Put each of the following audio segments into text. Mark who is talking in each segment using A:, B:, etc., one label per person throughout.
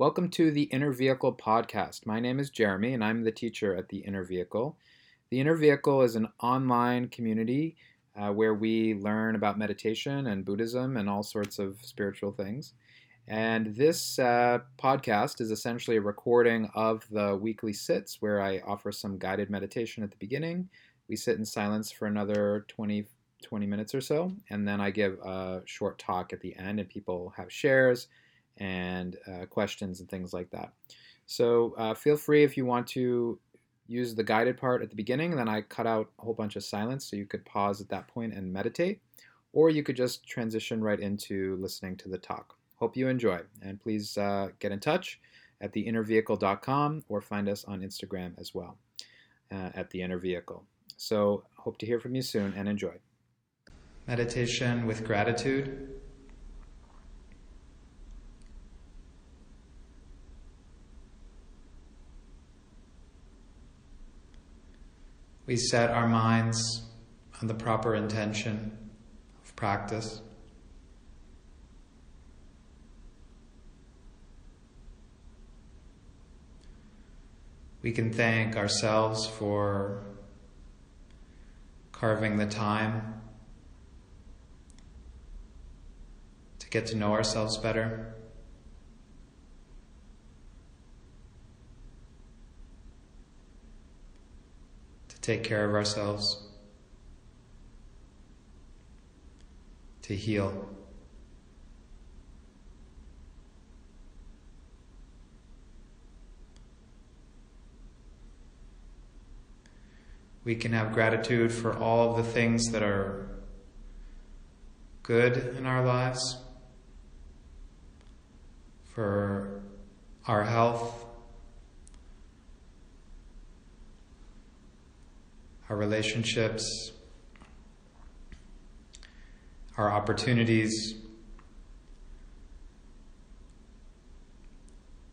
A: Welcome to the Inner Vehicle podcast. My name is Jeremy and I'm the teacher at the Inner Vehicle. The Inner Vehicle is an online community uh, where we learn about meditation and Buddhism and all sorts of spiritual things. And this uh, podcast is essentially a recording of the weekly sits where I offer some guided meditation at the beginning. We sit in silence for another 20, 20 minutes or so, and then I give a short talk at the end, and people have shares and uh, questions and things like that. So uh, feel free if you want to use the guided part at the beginning, then I cut out a whole bunch of silence so you could pause at that point and meditate, or you could just transition right into listening to the talk. Hope you enjoy, and please uh, get in touch at theinnervehicle.com or find us on Instagram as well uh, at the inner vehicle. So hope to hear from you soon and enjoy. Meditation with gratitude. We set our minds on the proper intention of practice. We can thank ourselves for carving the time to get to know ourselves better. Take care of ourselves, to heal. We can have gratitude for all of the things that are good in our lives, for our health, our relationships, our opportunities,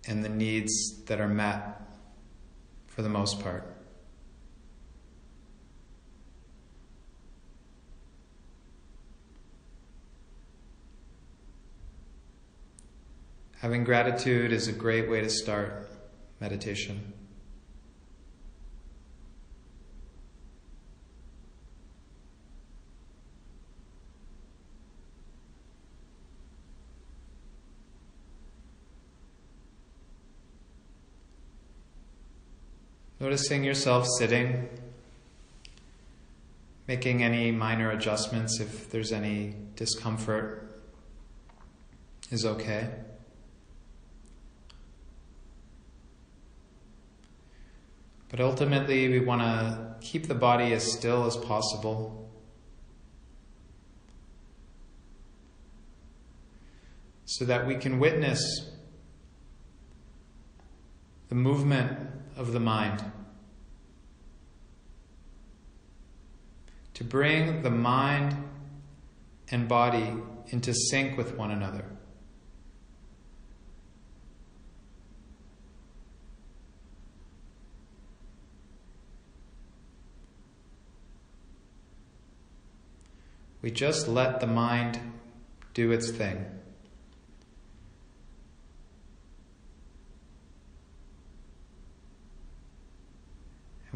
A: and the needs that are met for the most part. Having gratitude is a great way to start meditation. Noticing yourself sitting, making any minor adjustments if there's any discomfort is okay. But ultimately, we want to keep the body as still as possible. So that we can witness the movement of the mind. To bring the mind and body into sync with one another. We just let the mind do its thing.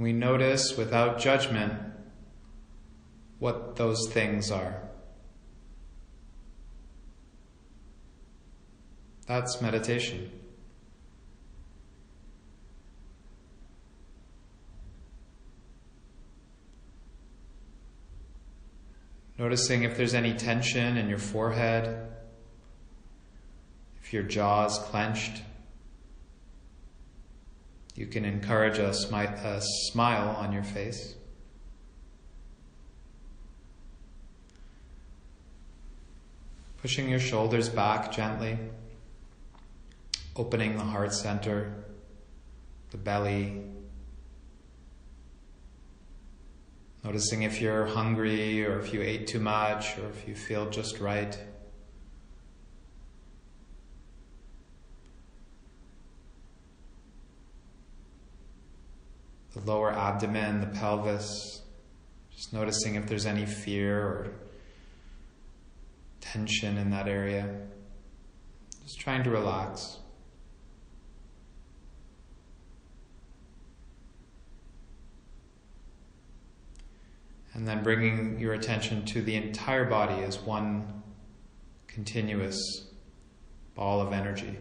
A: And we notice without judgment what those things are. That's meditation. Noticing if there's any tension in your forehead, if your jaw is clenched. You can encourage a, smi- a smile on your face. Pushing your shoulders back gently, opening the heart center, the belly. Noticing if you're hungry or if you ate too much or if you feel just right. the lower abdomen, the pelvis, just noticing if there's any fear or tension in that area. Just trying to relax. And then bringing your attention to the entire body as one continuous ball of energy.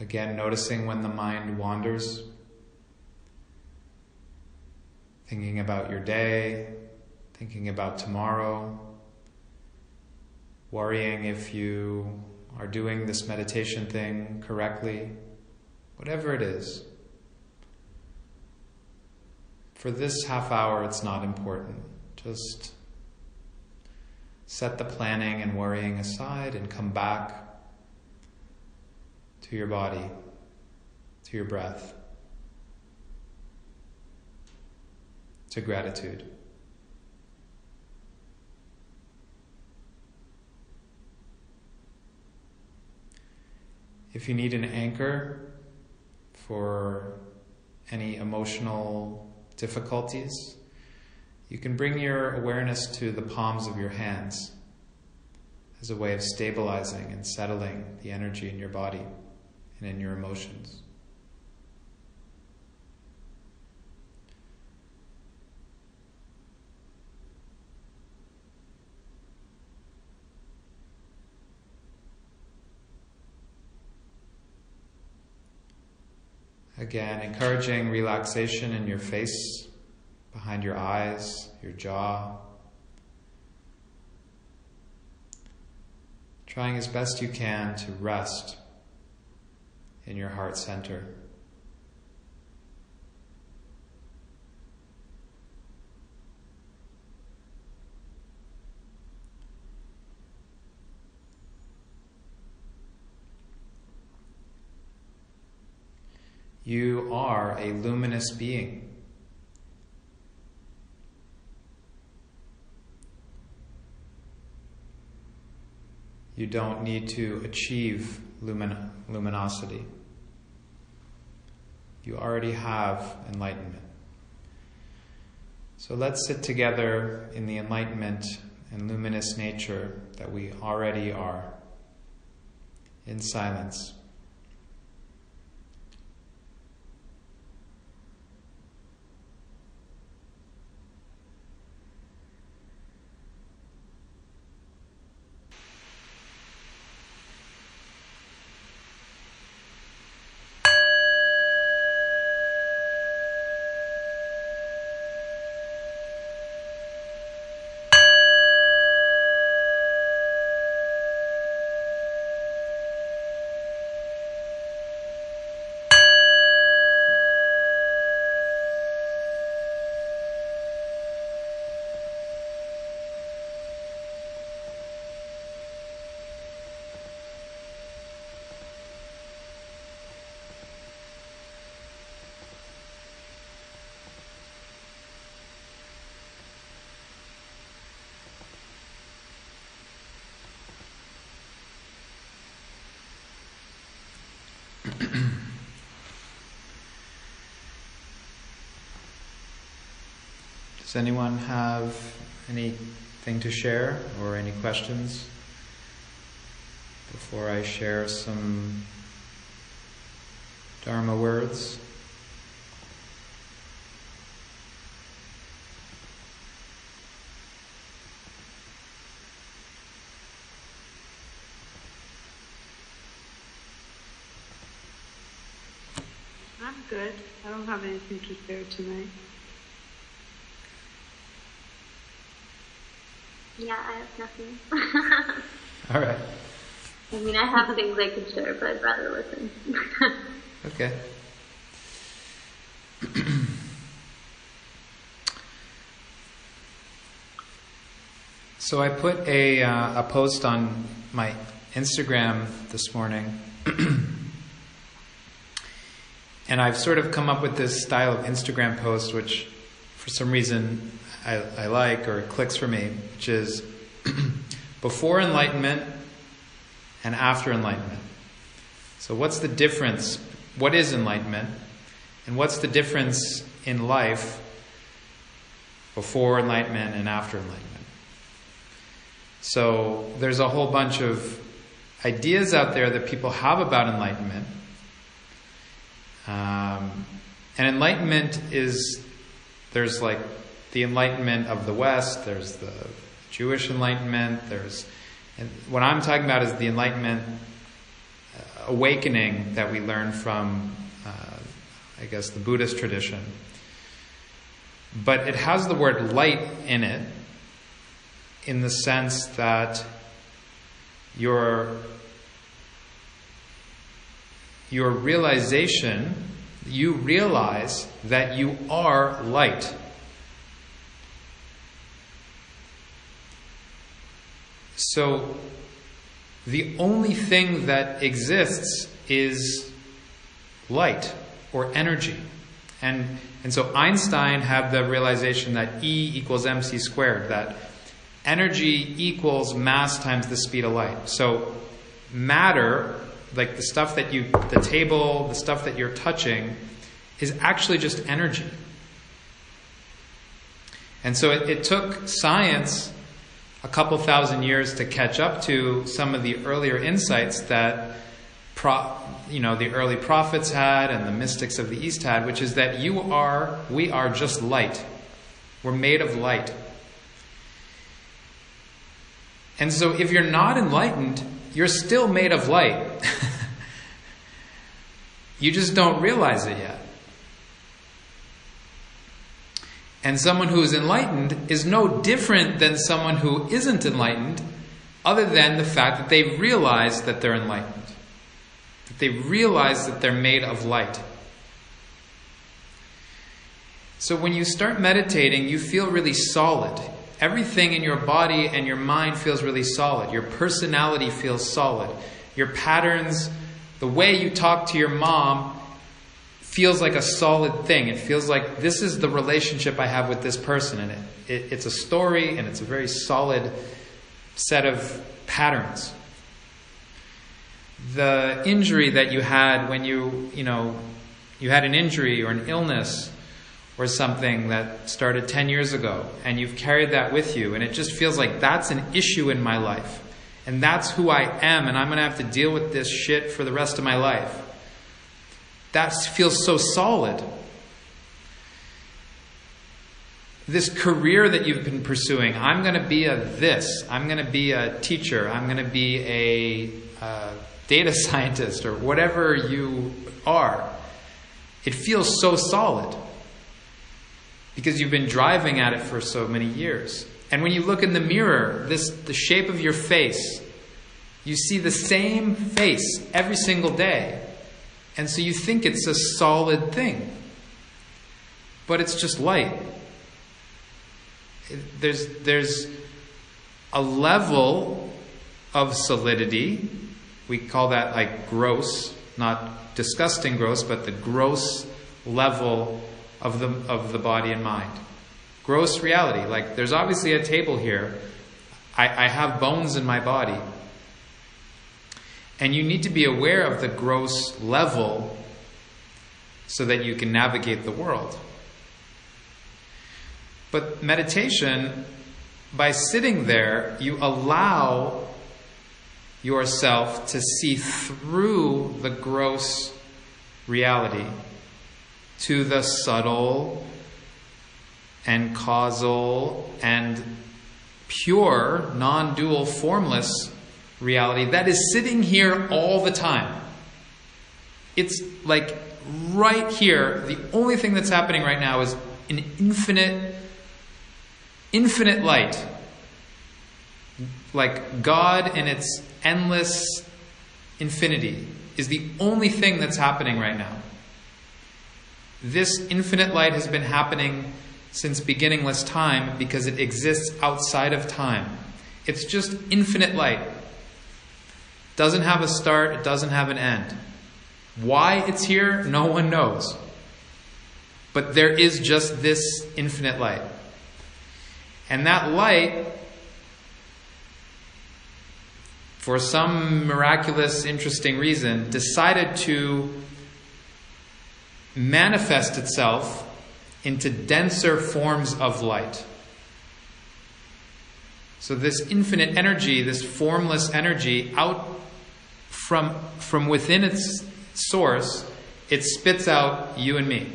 A: Again, noticing when the mind wanders, thinking about your day, thinking about tomorrow, worrying if you are doing this meditation thing correctly, whatever it is. For this half hour, it's not important. Just set the planning and worrying aside and come back to your body, to your breath, to gratitude. If you need an anchor for any emotional difficulties, you can bring your awareness to the palms of your hands as a way of stabilizing and settling the energy in your body and in your emotions. Again, encouraging relaxation in your face, behind your eyes, your jaw. Trying as best you can to rest in your heart center. You are a luminous being. You don't need to achieve lumin- luminosity. You already have enlightenment. So let's sit together in the enlightenment and luminous nature that we already are in silence. Does anyone have anything to share or any questions before I share some Dharma words?
B: I'm good. I don't have anything to share tonight.
C: Yeah, I have nothing.
A: All right.
C: I mean, I have things I could share, but I'd rather listen.
A: Okay. so I put a, uh, a post on my Instagram this morning. and I've sort of come up with this style of Instagram post, which for some reason I, I like or clicks for me, which is before enlightenment and after enlightenment. So, what's the difference? What is enlightenment? And what's the difference in life before enlightenment and after enlightenment? So there's a whole bunch of ideas out there that people have about enlightenment. Um, and enlightenment is, there's like the enlightenment of the West, there's the Jewish enlightenment, there's, and what I'm talking about is the enlightenment uh, awakening that we learn from, uh, I guess, the Buddhist tradition. But it has the word light in it in the sense that your your realization you realize that you are light so the only thing that exists is light or energy and and so Einstein had the realization that E equals mc squared that energy equals mass times the speed of light. So matter, like the stuff that you, the table, the stuff that you're touching, is actually just energy. And so it, it took science a couple thousand years to catch up to some of the earlier insights that pro, you know the early prophets had and the mystics of the east had which is that you are we are just light we're made of light and so if you're not enlightened, you're still made of light. you just don't realize it yet. And someone who is enlightened is no different than someone who isn't enlightened, other than the fact that they realize that they're enlightened. That they realize that they're made of light. So when you start meditating, you feel really solid everything in your body and your mind feels really solid. Your personality feels solid. Your patterns, the way you talk to your mom feels like a solid thing. It feels like this is the relationship I have with this person. And it, it, it's a story and it's a very solid set of patterns. The injury that you had when you, you know, you had an injury or an illness or something that started 10 years ago, and you've carried that with you, and it just feels like that's an issue in my life. And that's who I am, and I'm going to have to deal with this shit for the rest of my life. That feels so solid. This career that you've been pursuing, I'm going to be a this, I'm going to be a teacher, I'm going to be a uh, data scientist, or whatever you are. It feels so solid because you've been driving at it for so many years. And when you look in the mirror, this the shape of your face, you see the same face every single day. And so you think it's a solid thing. But it's just light. There's there's a level of solidity. We call that like gross, not disgusting gross, but the gross level of the, of the body and mind. Gross reality. Like, there's obviously a table here. I, I have bones in my body. And you need to be aware of the gross level so that you can navigate the world. But meditation, by sitting there, you allow yourself to see through the gross reality to the subtle and causal and pure, non dual, formless reality that is sitting here all the time. It's like right here, the only thing that's happening right now is an infinite, infinite light. Like God in its endless infinity is the only thing that's happening right now. This infinite light has been happening since beginningless time because it exists outside of time. It's just infinite light. Doesn't have a start, it doesn't have an end. Why it's here, no one knows. But there is just this infinite light. And that light, for some miraculous, interesting reason, decided to manifest itself into denser forms of light. So, this infinite energy, this formless energy, out from, from within its source, it spits out you and me.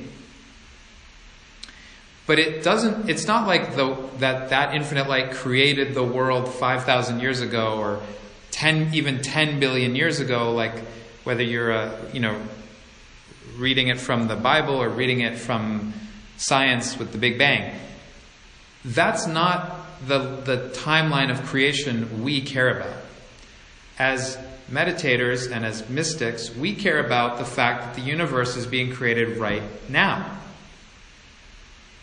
A: But it doesn't, it's not like the, that that infinite light created the world 5,000 years ago or 10, even 10 billion years ago, like whether you're a, you know, reading it from the Bible or reading it from science with the Big Bang. That's not the, the timeline of creation we care about. As meditators and as mystics, we care about the fact that the universe is being created right now.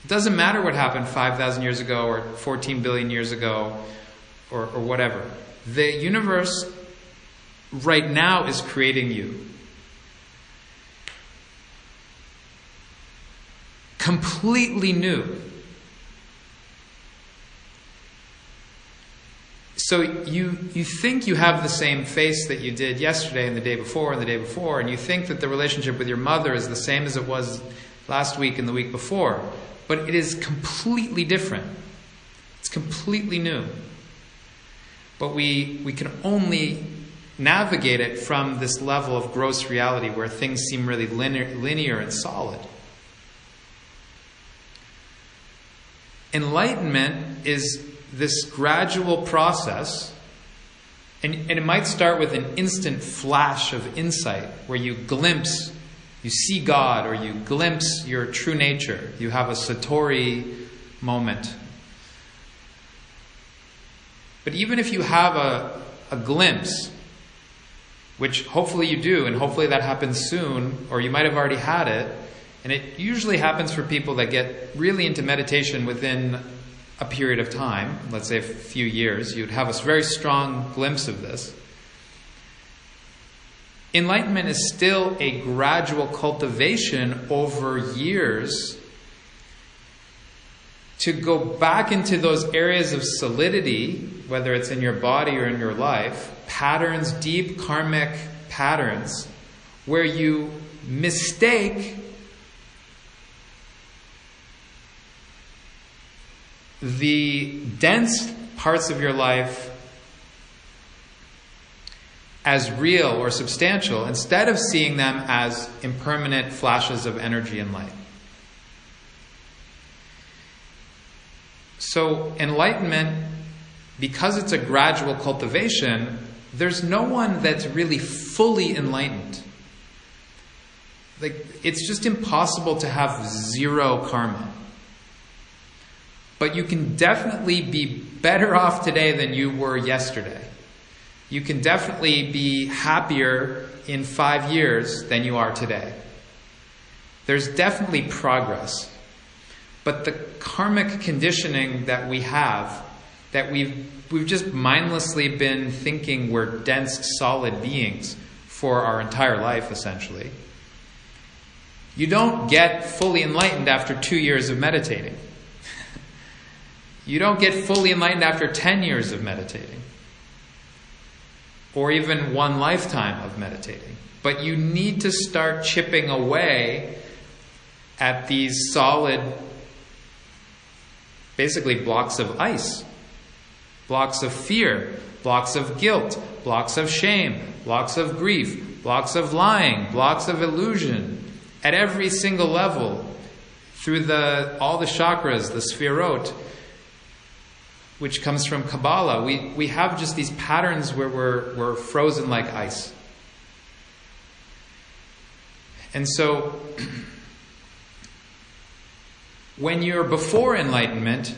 A: It doesn't matter what happened 5,000 years ago or 14 billion years ago or, or whatever. The universe right now is creating you. Completely new. So you, you think you have the same face that you did yesterday and the day before and the day before, and you think that the relationship with your mother is the same as it was last week and the week before but it is completely different. It's completely new. But we, we can only navigate it from this level of gross reality where things seem really linear, linear and solid. Enlightenment is this gradual process, and, and it might start with an instant flash of insight where you glimpse you see God or you glimpse your true nature. You have a Satori moment. But even if you have a, a glimpse, which hopefully you do, and hopefully that happens soon, or you might have already had it, and it usually happens for people that get really into meditation within a period of time, let's say a few years, you'd have a very strong glimpse of this. Enlightenment is still a gradual cultivation over years to go back into those areas of solidity, whether it's in your body or in your life, patterns, deep karmic patterns, where you mistake the dense parts of your life as real or substantial instead of seeing them as impermanent flashes of energy and light. So, enlightenment, because it's a gradual cultivation, there's no one that's really fully enlightened. Like, it's just impossible to have zero karma. But you can definitely be better off today than you were yesterday you can definitely be happier in five years than you are today. There's definitely progress. But the karmic conditioning that we have, that we've, we've just mindlessly been thinking we're dense, solid beings for our entire life, essentially. You don't get fully enlightened after two years of meditating. You don't get fully enlightened after 10 years of meditating or even one lifetime of meditating. But you need to start chipping away at these solid, basically blocks of ice, blocks of fear, blocks of guilt, blocks of shame, blocks of grief, blocks of lying, blocks of illusion, at every single level, through the, all the chakras, the Sephirot, which comes from Kabbalah, we, we have just these patterns where we're, we're frozen like ice. And so, when you're before enlightenment,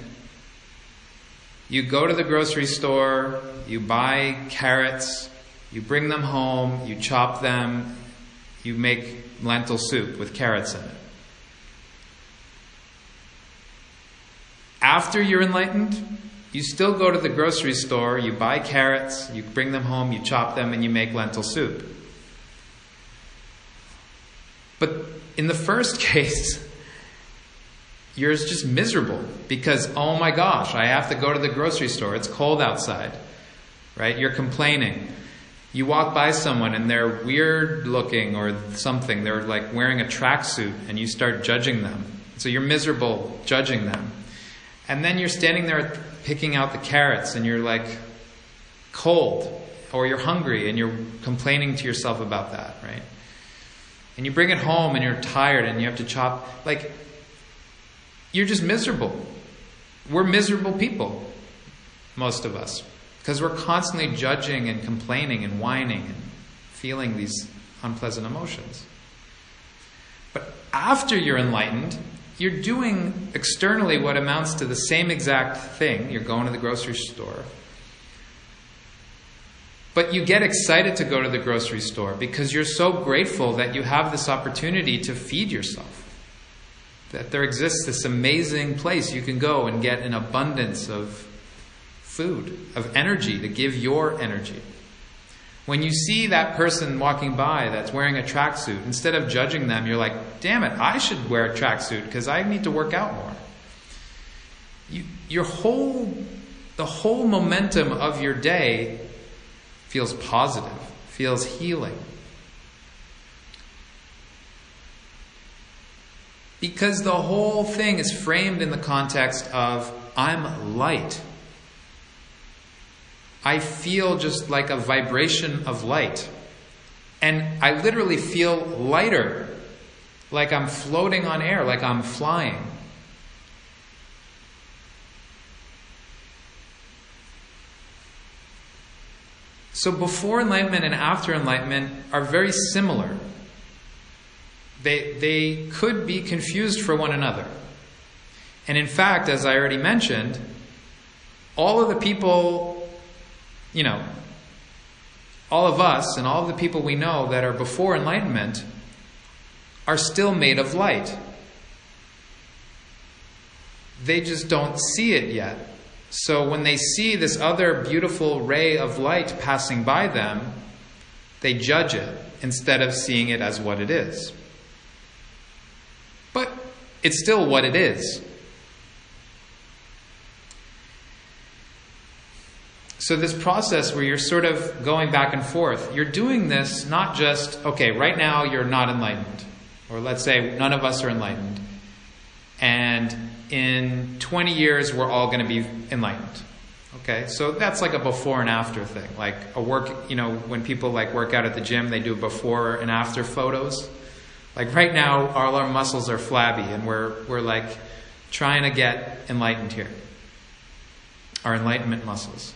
A: you go to the grocery store, you buy carrots, you bring them home, you chop them, you make lentil soup with carrots in it. After you're enlightened, you still go to the grocery store, you buy carrots, you bring them home, you chop them, and you make lentil soup. But in the first case, you're just miserable because, oh my gosh, I have to go to the grocery store. It's cold outside, right? You're complaining. You walk by someone and they're weird looking or something, they're like wearing a tracksuit, and you start judging them. So you're miserable judging them. And then you're standing there picking out the carrots and you're like cold or you're hungry and you're complaining to yourself about that, right? And you bring it home and you're tired and you have to chop. Like, you're just miserable. We're miserable people, most of us, because we're constantly judging and complaining and whining and feeling these unpleasant emotions. But after you're enlightened, you're doing externally what amounts to the same exact thing. You're going to the grocery store. But you get excited to go to the grocery store because you're so grateful that you have this opportunity to feed yourself. That there exists this amazing place you can go and get an abundance of food, of energy to give your energy. When you see that person walking by that's wearing a tracksuit, instead of judging them, you're like, damn it, I should wear a tracksuit because I need to work out more. You, your whole, the whole momentum of your day feels positive, feels healing. Because the whole thing is framed in the context of I'm light. I feel just like a vibration of light. And I literally feel lighter, like I'm floating on air, like I'm flying. So, before enlightenment and after enlightenment are very similar. They, they could be confused for one another. And in fact, as I already mentioned, all of the people you know, all of us and all of the people we know that are before enlightenment are still made of light. They just don't see it yet. So when they see this other beautiful ray of light passing by them, they judge it instead of seeing it as what it is. But it's still what it is. So, this process where you're sort of going back and forth, you're doing this not just, okay, right now you're not enlightened, or let's say none of us are enlightened, and in 20 years we're all going to be enlightened. Okay, so that's like a before and after thing. Like a work, you know, when people like work out at the gym, they do before and after photos. Like right now, all our muscles are flabby, and we're we're like trying to get enlightened here. Our enlightenment muscles.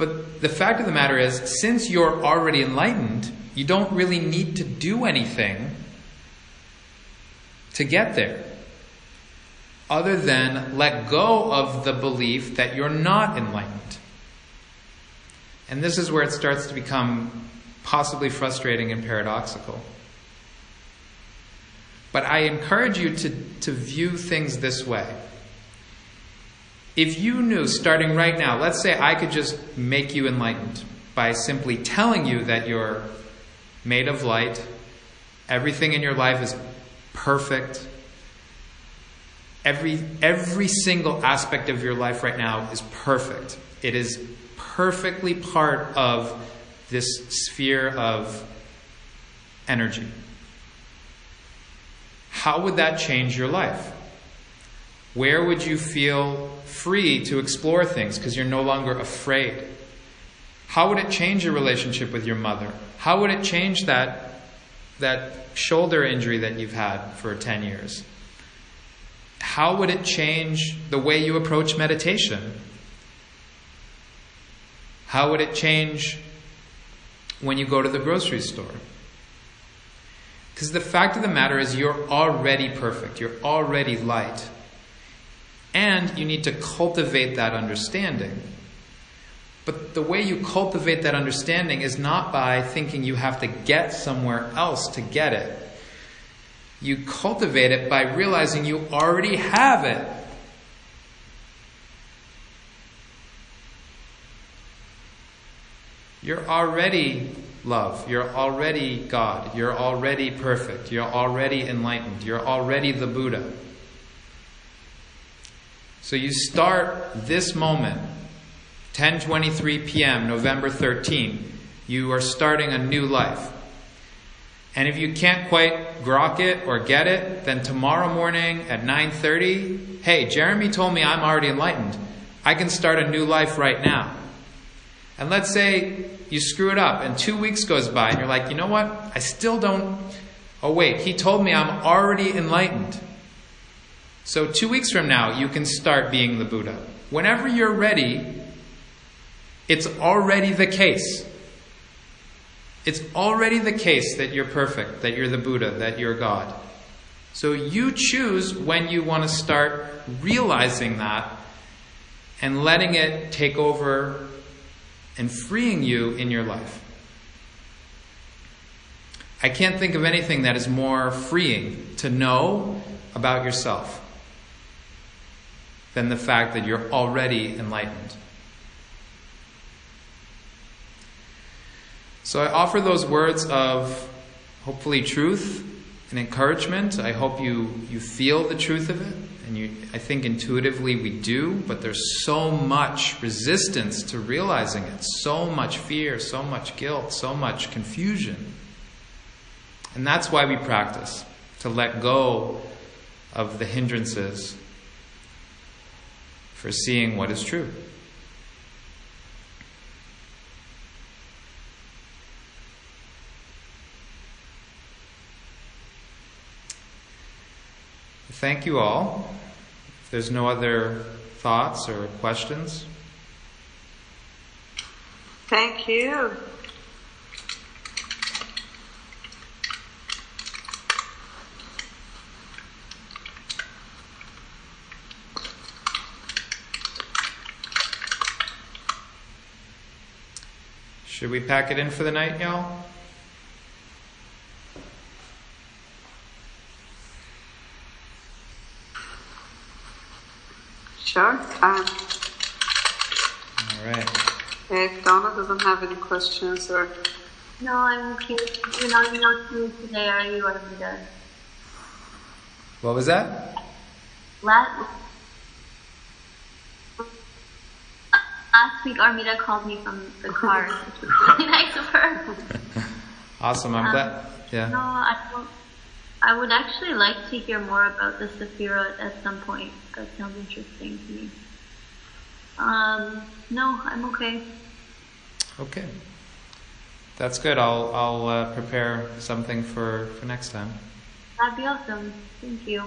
A: But the fact of the matter is, since you're already enlightened, you don't really need to do anything to get there other than let go of the belief that you're not enlightened. And this is where it starts to become possibly frustrating and paradoxical. But I encourage you to, to view things this way. If you knew starting right now, let's say I could just make you enlightened by simply telling you that you're made of light, everything in your life is perfect. Every, every single aspect of your life right now is perfect. It is perfectly part of this sphere of energy. How would that change your life? Where would you feel free to explore things because you're no longer afraid? How would it change your relationship with your mother? How would it change that, that shoulder injury that you've had for 10 years? How would it change the way you approach meditation? How would it change when you go to the grocery store? Because the fact of the matter is, you're already perfect, you're already light. And you need to cultivate that understanding. But the way you cultivate that understanding is not by thinking you have to get somewhere else to get it. You cultivate it by realizing you already have it. You're already love. You're already God. You're already perfect. You're already enlightened. You're already the Buddha. So you start this moment 10:23 p.m., November 13, you are starting a new life. And if you can't quite grok it or get it, then tomorrow morning at 9:30, hey, Jeremy told me I'm already enlightened. I can start a new life right now. And let's say you screw it up and 2 weeks goes by and you're like, "You know what? I still don't Oh wait, he told me I'm already enlightened." So 2 weeks from now, you can start being the Buddha. Whenever you're ready, it's already the case. It's already the case that you're perfect, that you're the Buddha, that you're God. So you choose when you want to start realizing that and letting it take over and freeing you in your life. I can't think of anything that is more freeing to know about yourself than the fact that you're already enlightened. So I offer those words of hopefully truth and encouragement. I hope you, you feel the truth of it. And you, I think intuitively we do, but there's so much resistance to realizing it, so much fear, so much guilt, so much confusion. And that's why we practice to let go of the hindrances for seeing what is true. Thank you all. If there's no other thoughts or questions.
B: Thank you.
A: Should we pack it in for the night, y'all?
B: Sure. Um,
A: All right.
B: if Donna doesn't have any questions or
C: No, I'm okay. You're not, you're not doing today, are you, Armida?
A: What was that?
C: Last, last week, Armida called me from the car, which was really nice of her.
A: Awesome. I'm glad.
C: No,
A: Yeah.
C: I don't. I would actually like to hear more about the Sephirot at some point. That sounds interesting to me. Um, no, I'm okay.
A: Okay. That's good. I'll I'll uh, prepare something for for next time.
C: That'd be awesome. Thank you.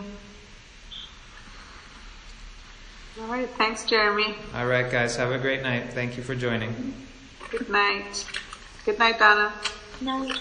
B: All right. Thanks, Jeremy.
A: All right, guys. Have a great night. Thank you for joining.
B: Good night. Good night, Donna.
C: Night.